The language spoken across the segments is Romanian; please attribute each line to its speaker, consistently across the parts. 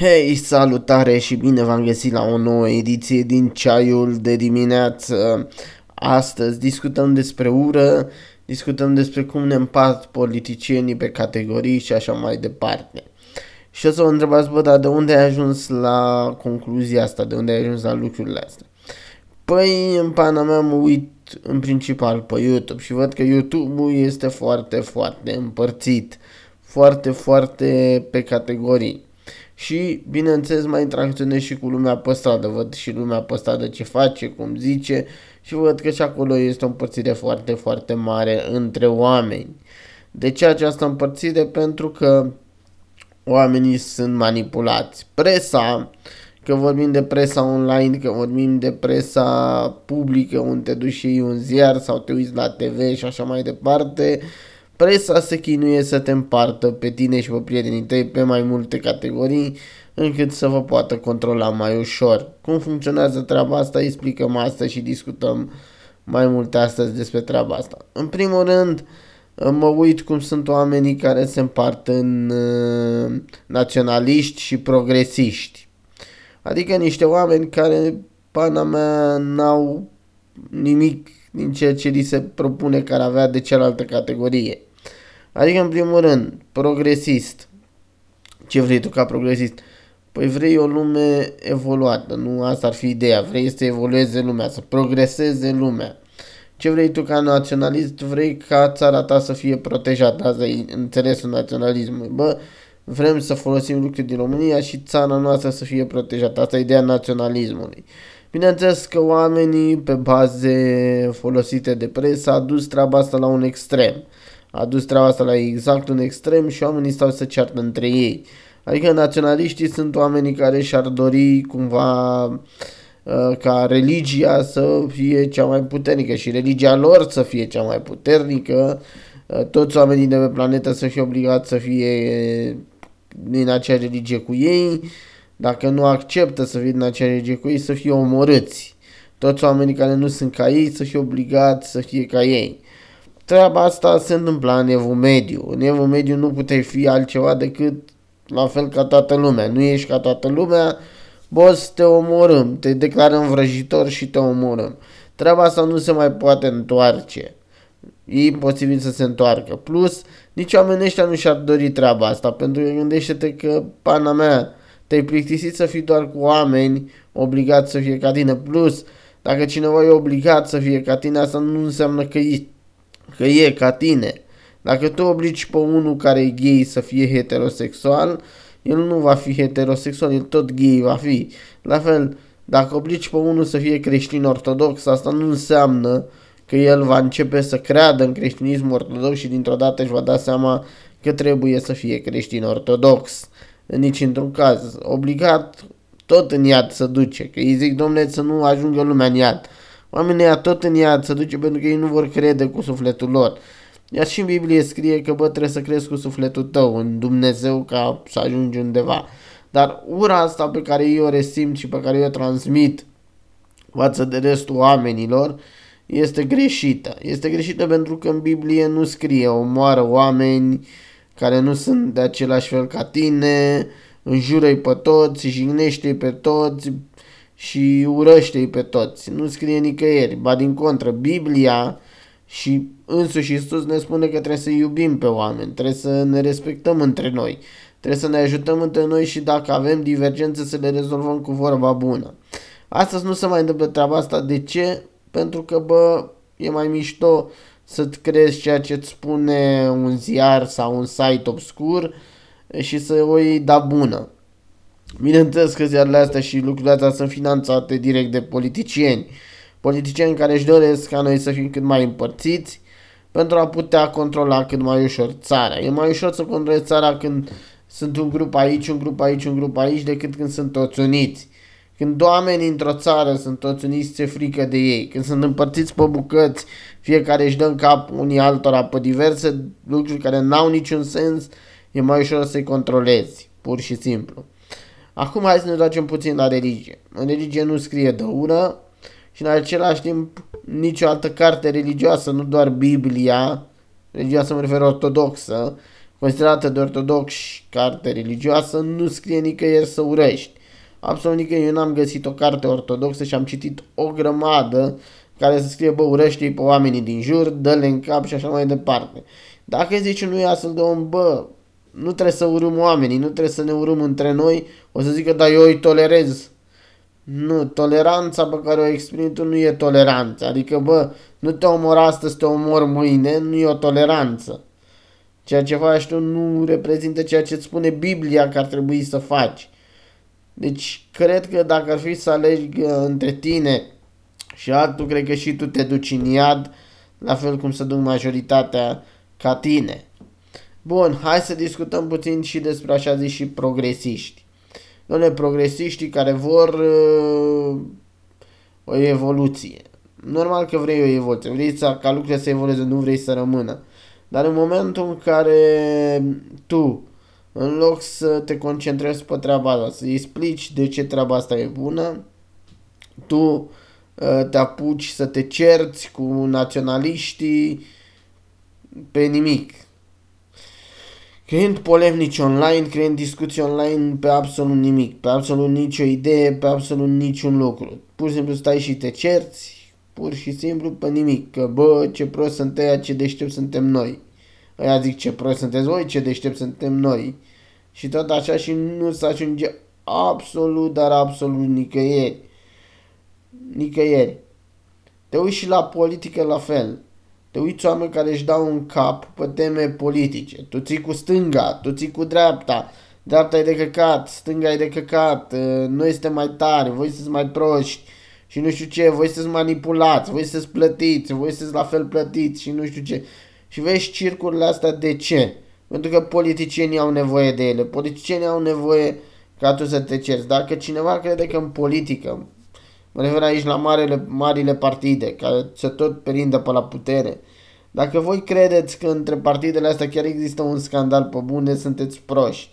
Speaker 1: Hei, salutare și bine v-am găsit la o nouă ediție din Ceaiul de dimineață. Astăzi discutăm despre ură, discutăm despre cum ne împart politicienii pe categorii și așa mai departe. Și o să vă întrebați, bă, dar de unde ai ajuns la concluzia asta, de unde ai ajuns la lucrurile astea? Păi, în pana mea mă uit în principal pe YouTube și văd că YouTube-ul este foarte, foarte împărțit, foarte, foarte pe categorii și, bineînțeles, mai interacționez și cu lumea pe stradă, văd și lumea pe stradă ce face, cum zice și văd că și acolo este o împărțire foarte, foarte mare între oameni. De ce această împărțire? Pentru că oamenii sunt manipulați. Presa, că vorbim de presa online, că vorbim de presa publică, unde te duci și un ziar sau te uiți la TV și așa mai departe, Presa se chinuie să te împartă pe tine și pe prietenii tăi pe mai multe categorii încât să vă poată controla mai ușor. Cum funcționează treaba asta, explicăm astăzi și discutăm mai multe astăzi despre treaba asta. În primul rând, mă uit cum sunt oamenii care se împart în uh, naționaliști și progresiști. Adică niște oameni care, pana mea, n-au nimic din ceea ce li se propune care avea de cealaltă categorie. Adică, în primul rând, progresist. Ce vrei tu ca progresist? Păi vrei o lume evoluată, nu asta ar fi ideea. Vrei să evolueze lumea, să progreseze lumea. Ce vrei tu ca naționalist? Vrei ca țara ta să fie protejată. Asta e înțelesul naționalismului. Bă, vrem să folosim lucruri din România și țara noastră să fie protejată. Asta e ideea naționalismului. Bineînțeles că oamenii, pe baze folosite de presă, a dus treaba asta la un extrem a dus treaba asta la exact un extrem și oamenii stau să ceartă între ei. Adică naționaliștii sunt oamenii care și-ar dori cumva uh, ca religia să fie cea mai puternică și religia lor să fie cea mai puternică, uh, toți oamenii de pe planetă să fie obligați să fie din acea religie cu ei, dacă nu acceptă să fie din acea religie cu ei, să fie omorâți. Toți oamenii care nu sunt ca ei să fie obligați să fie ca ei. Treaba asta se întâmpla în evul mediu. În evul mediu nu puteai fi altceva decât la fel ca toată lumea. Nu ești ca toată lumea, boss, te omorâm, te declarăm vrăjitor și te omorâm. Treaba asta nu se mai poate întoarce. E imposibil să se întoarcă. Plus, nici oamenii ăștia nu și-ar dori treaba asta, pentru că gândește-te că, pana mea, te-ai plictisit să fii doar cu oameni obligați să fie ca tine. Plus, dacă cineva e obligat să fie ca tine, asta nu înseamnă că ești că e ca tine. Dacă tu obligi pe unul care e gay să fie heterosexual, el nu va fi heterosexual, el tot gay va fi. La fel, dacă obligi pe unul să fie creștin ortodox, asta nu înseamnă că el va începe să creadă în creștinism ortodox și dintr-o dată își va da seama că trebuie să fie creștin ortodox. Nici într-un caz. Obligat tot în iad să duce. Că îi zic, domnule, să nu ajungă lumea în iad. Oamenii ăia tot în iad se duce pentru că ei nu vor crede cu sufletul lor. Iar și în Biblie scrie că bă, trebuie să crezi cu sufletul tău în Dumnezeu ca să ajungi undeva. Dar ura asta pe care eu o resimt și pe care eu o transmit față de restul oamenilor este greșită. Este greșită pentru că în Biblie nu scrie omoară oameni care nu sunt de același fel ca tine, înjură-i pe toți, jignește-i pe toți, și urăște-i pe toți. Nu scrie nicăieri, ba din contră, Biblia și însuși Iisus ne spune că trebuie să iubim pe oameni, trebuie să ne respectăm între noi, trebuie să ne ajutăm între noi și dacă avem divergențe să le rezolvăm cu vorba bună. Astăzi nu se mai întâmplă treaba asta. De ce? Pentru că, bă, e mai mișto să-ți crezi ceea ce îți spune un ziar sau un site obscur și să o iei da bună. Bineînțeles că ziarele astea și lucrurile astea sunt finanțate direct de politicieni. Politicieni care își doresc ca noi să fim cât mai împărțiți pentru a putea controla cât mai ușor țara. E mai ușor să controlezi țara când sunt un grup aici, un grup aici, un grup aici, decât când sunt toți uniți. Când oamenii într-o țară sunt toți uniți, se frică de ei. Când sunt împărțiți pe bucăți, fiecare își dă în cap unii altora pe diverse lucruri care n-au niciun sens, e mai ușor să-i controlezi, pur și simplu. Acum hai să ne ducem puțin la religie. În religie nu scrie de ură și în același timp nicio altă carte religioasă, nu doar Biblia, religioasă mă refer ortodoxă, considerată de ortodoxi carte religioasă, nu scrie nicăieri să urăști. Absolut nicăieri. Eu n-am găsit o carte ortodoxă și am citit o grămadă care să scrie, bă, urăște pe oamenii din jur, dă-le în cap și așa mai departe. Dacă zici unui astfel de om, bă, nu trebuie să urâm oamenii, nu trebuie să ne urâm între noi, o să zică, da, eu îi tolerez. Nu, toleranța pe care o exprimi tu nu e toleranță. Adică, bă, nu te omor astăzi, te omor mâine, nu e o toleranță. Ceea ce faci tu nu reprezintă ceea ce îți spune Biblia că ar trebui să faci. Deci, cred că dacă ar fi să alegi uh, între tine și altul, cred că și tu te duci în iad, la fel cum se duc majoritatea ca tine. Bun, hai să discutăm puțin și despre așa zis și progresiști. Doamne, progresiștii care vor uh, o evoluție. Normal că vrei o evoluție, vrei să, ca lucrurile să evolueze, nu vrei să rămână. Dar în momentul în care tu, în loc să te concentrezi pe treaba asta, să-i explici de ce treaba asta e bună, tu uh, te apuci să te cerți cu naționaliștii pe nimic. Creând polemici online, creând discuții online pe absolut nimic, pe absolut nicio idee, pe absolut niciun lucru. Pur și simplu stai și te cerți, pur și simplu pe nimic, că bă, ce prost sunt ăia, ce deștept suntem noi. Ăia zic ce prost sunteți voi, ce deștept suntem noi. Și tot așa și nu se ajunge absolut, dar absolut nicăieri. Nicăieri. Te uiți și la politică la fel. Te uiți oameni care își dau un cap pe teme politice. Tu ții cu stânga, tu ții cu dreapta. Dreapta e de căcat, stânga e de căcat, ă, noi suntem mai tari, voi sunteți mai proști și nu știu ce, voi sunteți manipulați, voi sunteți plătiți, voi sunteți la fel plătiți și nu știu ce. Și vezi circurile astea de ce? Pentru că politicienii au nevoie de ele. Politicienii au nevoie ca tu să te cerți. Dacă cineva crede că în politică, Mă refer aici la marele, marile partide care se tot perindă pe la putere. Dacă voi credeți că între partidele astea chiar există un scandal pe bune, sunteți proști.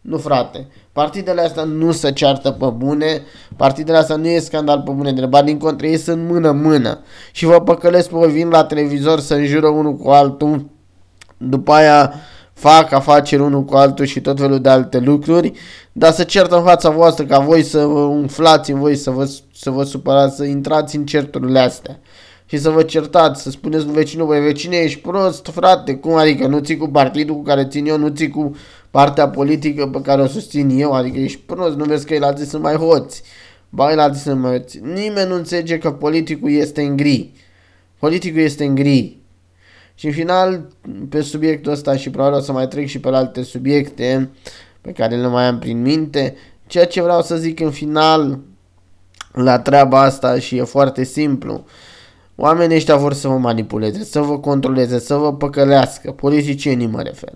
Speaker 1: Nu, frate. Partidele astea nu se ceartă pe bune, partidele astea nu e scandal pe bune, de din contră, ei sunt mână-mână. Și vă păcălesc pe voi, vin la televizor să înjură unul cu altul, după aia fac afaceri unul cu altul și tot felul de alte lucruri, dar să certă în fața voastră ca voi să vă umflați în voi, să vă, să vă supărați, să intrați în certurile astea și să vă certați, să spuneți vecinul, voi vecine, ești prost, frate, cum adică nu ții cu partidul cu care țin eu, nu ții cu partea politică pe care o susțin eu, adică ești prost, nu vezi că el sunt mai hoți, ba el sunt mai hoți. Nimeni nu înțelege că politicul este în gri. Politicul este în gri. Și în final, pe subiectul ăsta și probabil o să mai trec și pe alte subiecte pe care le mai am prin minte, ceea ce vreau să zic în final la treaba asta și e foarte simplu. Oamenii ăștia vor să vă manipuleze, să vă controleze, să vă păcălească, politicienii mă refer.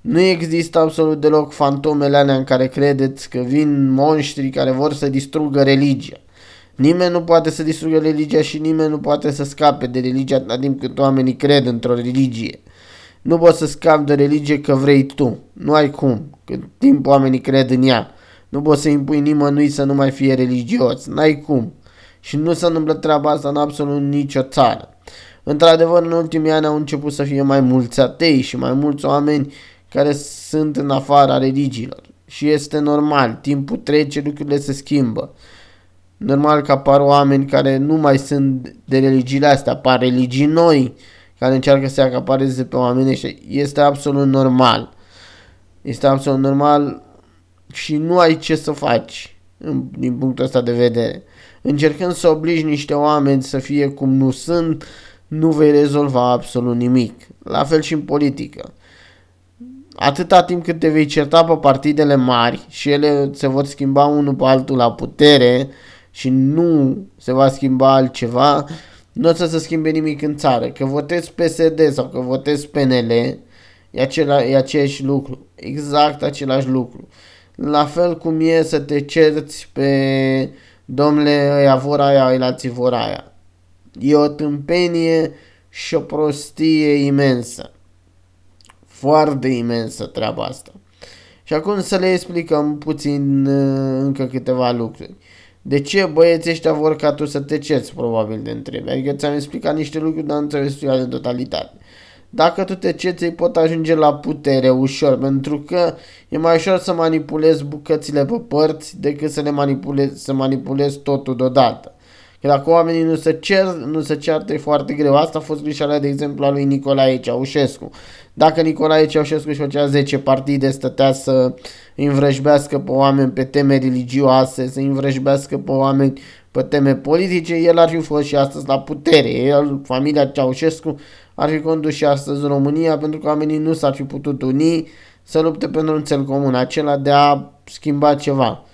Speaker 1: Nu există absolut deloc fantomele alea în care credeți că vin monștri care vor să distrugă religia. Nimeni nu poate să distrugă religia și nimeni nu poate să scape de religia atâta timp cât oamenii cred într-o religie. Nu poți să scapi de religie că vrei tu. Nu ai cum. Cât timp oamenii cred în ea. Nu poți să impui nimănui să nu mai fie religios. N-ai cum. Și nu se întâmplă treaba asta în absolut nicio țară. Într-adevăr, în ultimii ani au început să fie mai mulți atei și mai mulți oameni care sunt în afara religiilor. Și este normal, timpul trece, lucrurile se schimbă. Normal că apar oameni care nu mai sunt de religiile astea, apar religii noi care încearcă să acapareze pe oameni și este absolut normal. Este absolut normal și nu ai ce să faci din punctul ăsta de vedere. Încercând să obligi niște oameni să fie cum nu sunt, nu vei rezolva absolut nimic. La fel și în politică. Atâta timp cât te vei certa pe partidele mari și ele se vor schimba unul pe altul la putere, și nu se va schimba altceva, nu o să se schimbe nimic în țară. Că votezi PSD sau că votezi PNL, e, acela, e aceeași lucru. Exact același lucru. La fel cum e să te cerți pe domnule ăia vor aia, alții vor aia. E o tâmpenie și o prostie imensă. Foarte imensă treaba asta. Și acum să le explicăm puțin uh, încă câteva lucruri. De ce băieții ăștia vor ca tu să te cerți, probabil, de întrebi? Adică ți-am explicat niște lucruri, dar nu ți-am explicat în totalitate. dacă tu te ceți, pot ajunge la putere ușor, pentru că e mai ușor să manipulezi bucățile pe părți decât să le manipulezi, să manipulezi totul deodată. Că dacă oamenii nu se cer, nu se ceartă, e foarte greu. Asta a fost greșeala, de exemplu, a lui Nicolae Ceaușescu. Dacă Nicolae Ceaușescu își făcea 10 partide, stătea să învrăjbească pe oameni pe teme religioase, să învrăjbească pe oameni pe teme politice, el ar fi fost și astăzi la putere. El, familia Ceaușescu, ar fi condus și astăzi România pentru că oamenii nu s-ar fi putut uni să lupte pentru un cel comun, acela de a schimba ceva.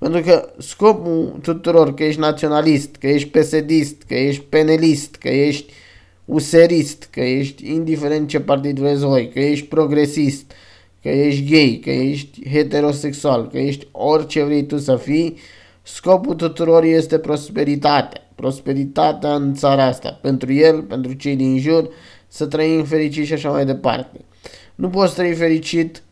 Speaker 1: Pentru că scopul tuturor, că ești naționalist, că ești pesedist, că ești penelist, că ești userist, că ești indiferent ce partid vrei voi, că ești progresist, că ești gay, că ești heterosexual, că ești orice vrei tu să fii, scopul tuturor este prosperitatea. Prosperitatea în țara asta, pentru el, pentru cei din jur, să trăim fericit și așa mai departe. Nu poți trăi fericit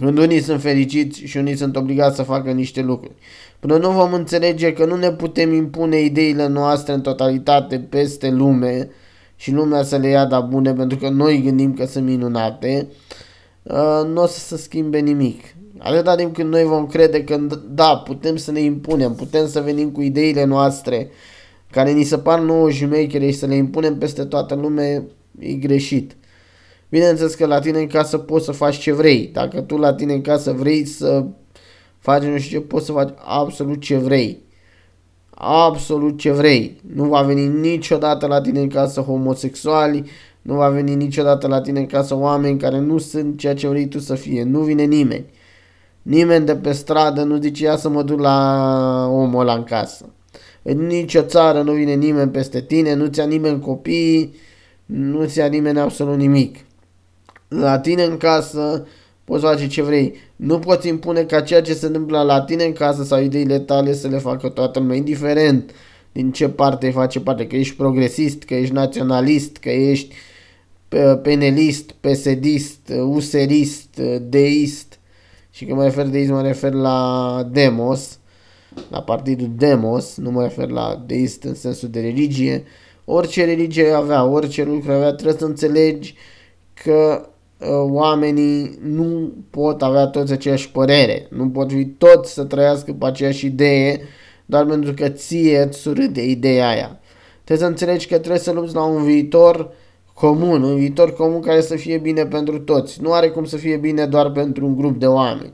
Speaker 1: când unii sunt fericiți și unii sunt obligați să facă niște lucruri. Până nu vom înțelege că nu ne putem impune ideile noastre în totalitate peste lume și lumea să le ia da bune pentru că noi gândim că sunt minunate, uh, nu o să se schimbe nimic. Atâta timp când noi vom crede că da, putem să ne impunem, putem să venim cu ideile noastre care ni se par nouă jumechere și să le impunem peste toată lumea, e greșit. Bineînțeles că la tine în casă poți să faci ce vrei. Dacă tu la tine în casă vrei să faci nu știu ce, poți să faci absolut ce vrei. Absolut ce vrei. Nu va veni niciodată la tine în casă homosexuali, nu va veni niciodată la tine în casă oameni care nu sunt ceea ce vrei tu să fie. Nu vine nimeni. Nimeni de pe stradă nu zice ia să mă duc la omul ăla în casă. În nicio țară nu vine nimeni peste tine, nu ți ia nimeni copii, nu ți ia nimeni absolut nimic la tine în casă poți face ce vrei. Nu poți impune ca ceea ce se întâmplă la tine în casă sau ideile tale să le facă toată lumea, indiferent din ce parte face parte, că ești progresist, că ești naționalist, că ești penelist, pesedist, userist, deist și când mă refer deist mă refer la demos, la partidul demos, nu mă refer la deist în sensul de religie, orice religie avea, orice lucru avea, trebuie să înțelegi că Uh, oamenii nu pot avea toți aceeași părere, nu pot fi toți să trăiască pe aceeași idee, doar pentru că ție îți surâde ideea aia. Trebuie să înțelegi că trebuie să lupți la un viitor comun, un viitor comun care să fie bine pentru toți. Nu are cum să fie bine doar pentru un grup de oameni.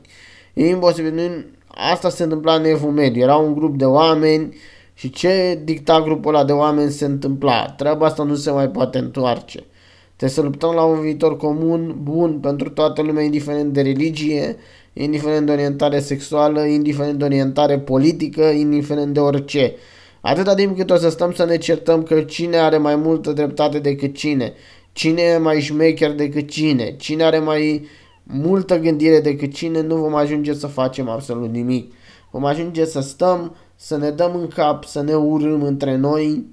Speaker 1: E imposibil. Nu, asta se întâmpla în Evul Mediu. Era un grup de oameni și ce dicta grupul ăla de oameni se întâmpla. Treaba asta nu se mai poate întoarce. Trebuie să luptăm la un viitor comun, bun pentru toată lumea, indiferent de religie, indiferent de orientare sexuală, indiferent de orientare politică, indiferent de orice. Atâta timp cât o să stăm să ne certăm că cine are mai multă dreptate decât cine, cine e mai șmecher decât cine, cine are mai multă gândire decât cine, nu vom ajunge să facem absolut nimic. Vom ajunge să stăm, să ne dăm în cap, să ne urâm între noi,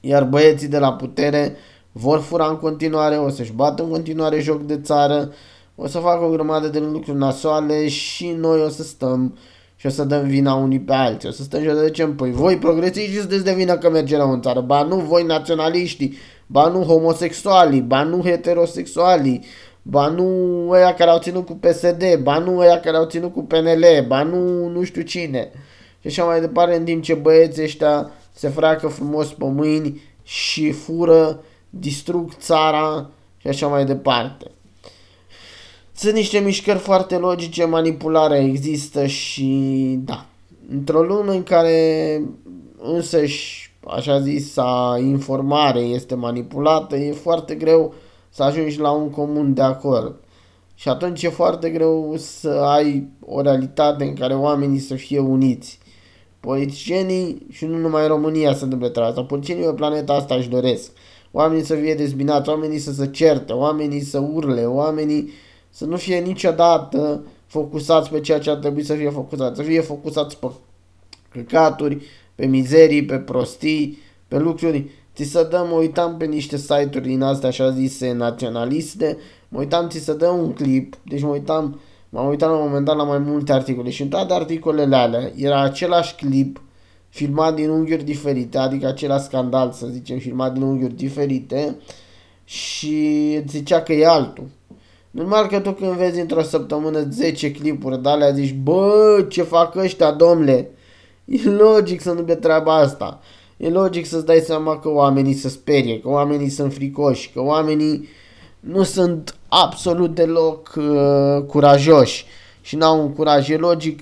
Speaker 1: iar băieții de la putere vor fura în continuare, o să-și bată în continuare joc de țară, o să facă o grămadă de lucruri nasoale și noi o să stăm și o să dăm vina unii pe alții. O să stăm și o să zicem, păi voi progresiști sunteți de vină că merge la în țară, ba nu voi naționaliștii, ba nu homosexualii, ba nu heterosexualii, ba nu ăia care au ținut cu PSD, ba nu ăia care au ținut cu PNL, ba nu nu știu cine. Și așa mai departe, în timp ce băieții ăștia se fracă frumos pe mâini și fură distrug țara și așa mai departe. Sunt niște mișcări foarte logice, manipularea există și da, într-o lume în care însăși, așa zisa, informare este manipulată, e foarte greu să ajungi la un comun de acord. Și atunci e foarte greu să ai o realitate în care oamenii să fie uniți. Politicienii, și nu numai în România se întâmplă treaba asta, politicienii pe planeta asta își doresc oamenii să fie dezbinați, oamenii să se certe, oamenii să urle, oamenii să nu fie niciodată focusați pe ceea ce ar trebui să fie focusați, să fie focusați pe căcaturi, pe mizerii, pe prostii, pe lucruri. Ți să dăm, mă uitam pe niște site-uri din astea așa zise naționaliste, mă uitam, ți să dăm un clip, deci mă uitam, m-am uitat la un moment dat la mai multe articole și în toate articolele alea era același clip filmat din unghiuri diferite, adică acela scandal, să zicem, filmat din unghiuri diferite și îți zicea că e altul. Normal că tu când vezi într-o săptămână 10 clipuri de alea zici, bă, ce fac ăștia, domnule? E logic să nu treaba asta. E logic să-ți dai seama că oamenii se sperie, că oamenii sunt fricoși, că oamenii nu sunt absolut deloc uh, curajoși și n-au un curaj. E logic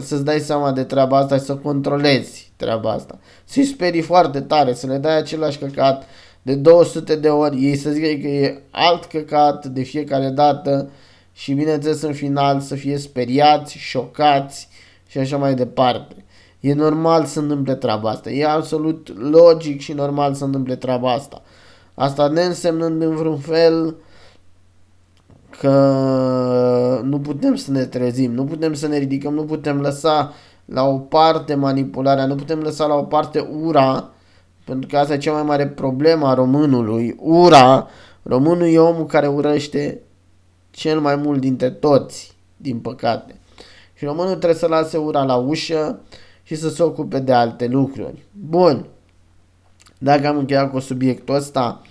Speaker 1: să-ți dai seama de treaba asta și să controlezi treaba asta. Să-i sperii foarte tare, să le dai același căcat de 200 de ori, ei să zică că e alt căcat de fiecare dată și bineînțeles în final să fie speriați, șocați și așa mai departe. E normal să întâmple treaba asta. E absolut logic și normal să întâmple treaba asta. Asta ne însemnând în vreun fel că nu putem să ne trezim, nu putem să ne ridicăm, nu putem lăsa la o parte manipularea, nu putem lăsa la o parte ura, pentru că asta e cea mai mare problemă a românului. Ura, românul e omul care urăște cel mai mult dintre toți, din păcate. Și românul trebuie să lase ura la ușă și să se ocupe de alte lucruri. Bun. Dacă am încheiat cu subiectul ăsta, uh,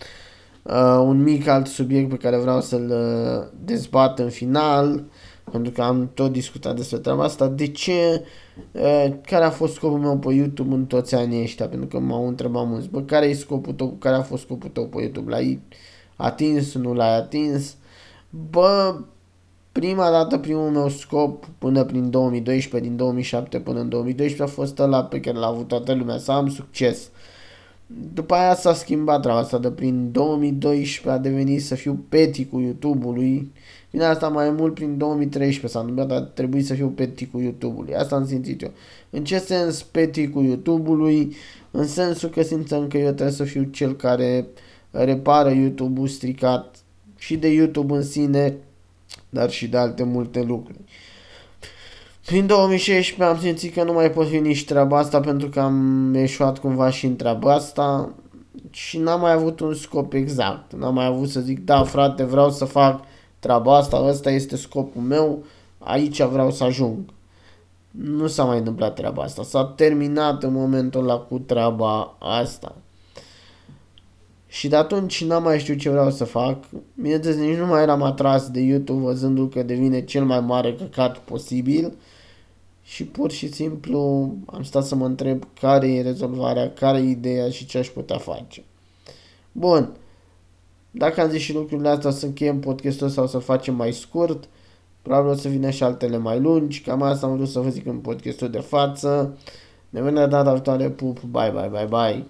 Speaker 1: un mic alt subiect pe care vreau să-l uh, dezbat în final, pentru că am tot discutat despre treaba asta, de ce, uh, care a fost scopul meu pe YouTube în toți anii ăștia, pentru că m-au întrebat mulți, bă, care e scopul tău, care a fost scopul tău pe YouTube, l-ai atins, nu l-ai atins, bă, Prima dată, primul meu scop până prin 2012, din 2007 până în 2012 a fost ăla pe care l-a avut toată lumea, să am succes. După aia s-a schimbat treaba asta, de prin 2012 a devenit să fiu cu YouTube-ului. Din asta mai mult prin 2013 s-a întâmplat, a trebuit să fiu cu YouTube-ului. Asta am simțit eu. În ce sens cu YouTube-ului? În sensul că simțăm că eu trebuie să fiu cel care repară YouTube-ul stricat și de YouTube în sine, dar și de alte multe lucruri. Prin 2016 am simțit că nu mai pot fi nici treaba asta pentru că am eșuat cumva și în treaba asta și n-am mai avut un scop exact. N-am mai avut să zic, da frate, vreau să fac treaba asta, ăsta este scopul meu, aici vreau să ajung. Nu s-a mai întâmplat treaba asta. S-a terminat în momentul ăla cu treaba asta. Și de atunci n-am mai știut ce vreau să fac. Bineînțeles, nici nu mai eram atras de YouTube văzându că devine cel mai mare căcat posibil. Și pur și simplu am stat să mă întreb care e rezolvarea, care e ideea și ce aș putea face. Bun. Dacă am zis și lucrurile astea să încheiem podcastul sau să facem mai scurt, probabil o să vină și altele mai lungi. Cam asta am vrut să vă zic în podcastul de față. Ne vedem data viitoare, pup, bye bye bye bye.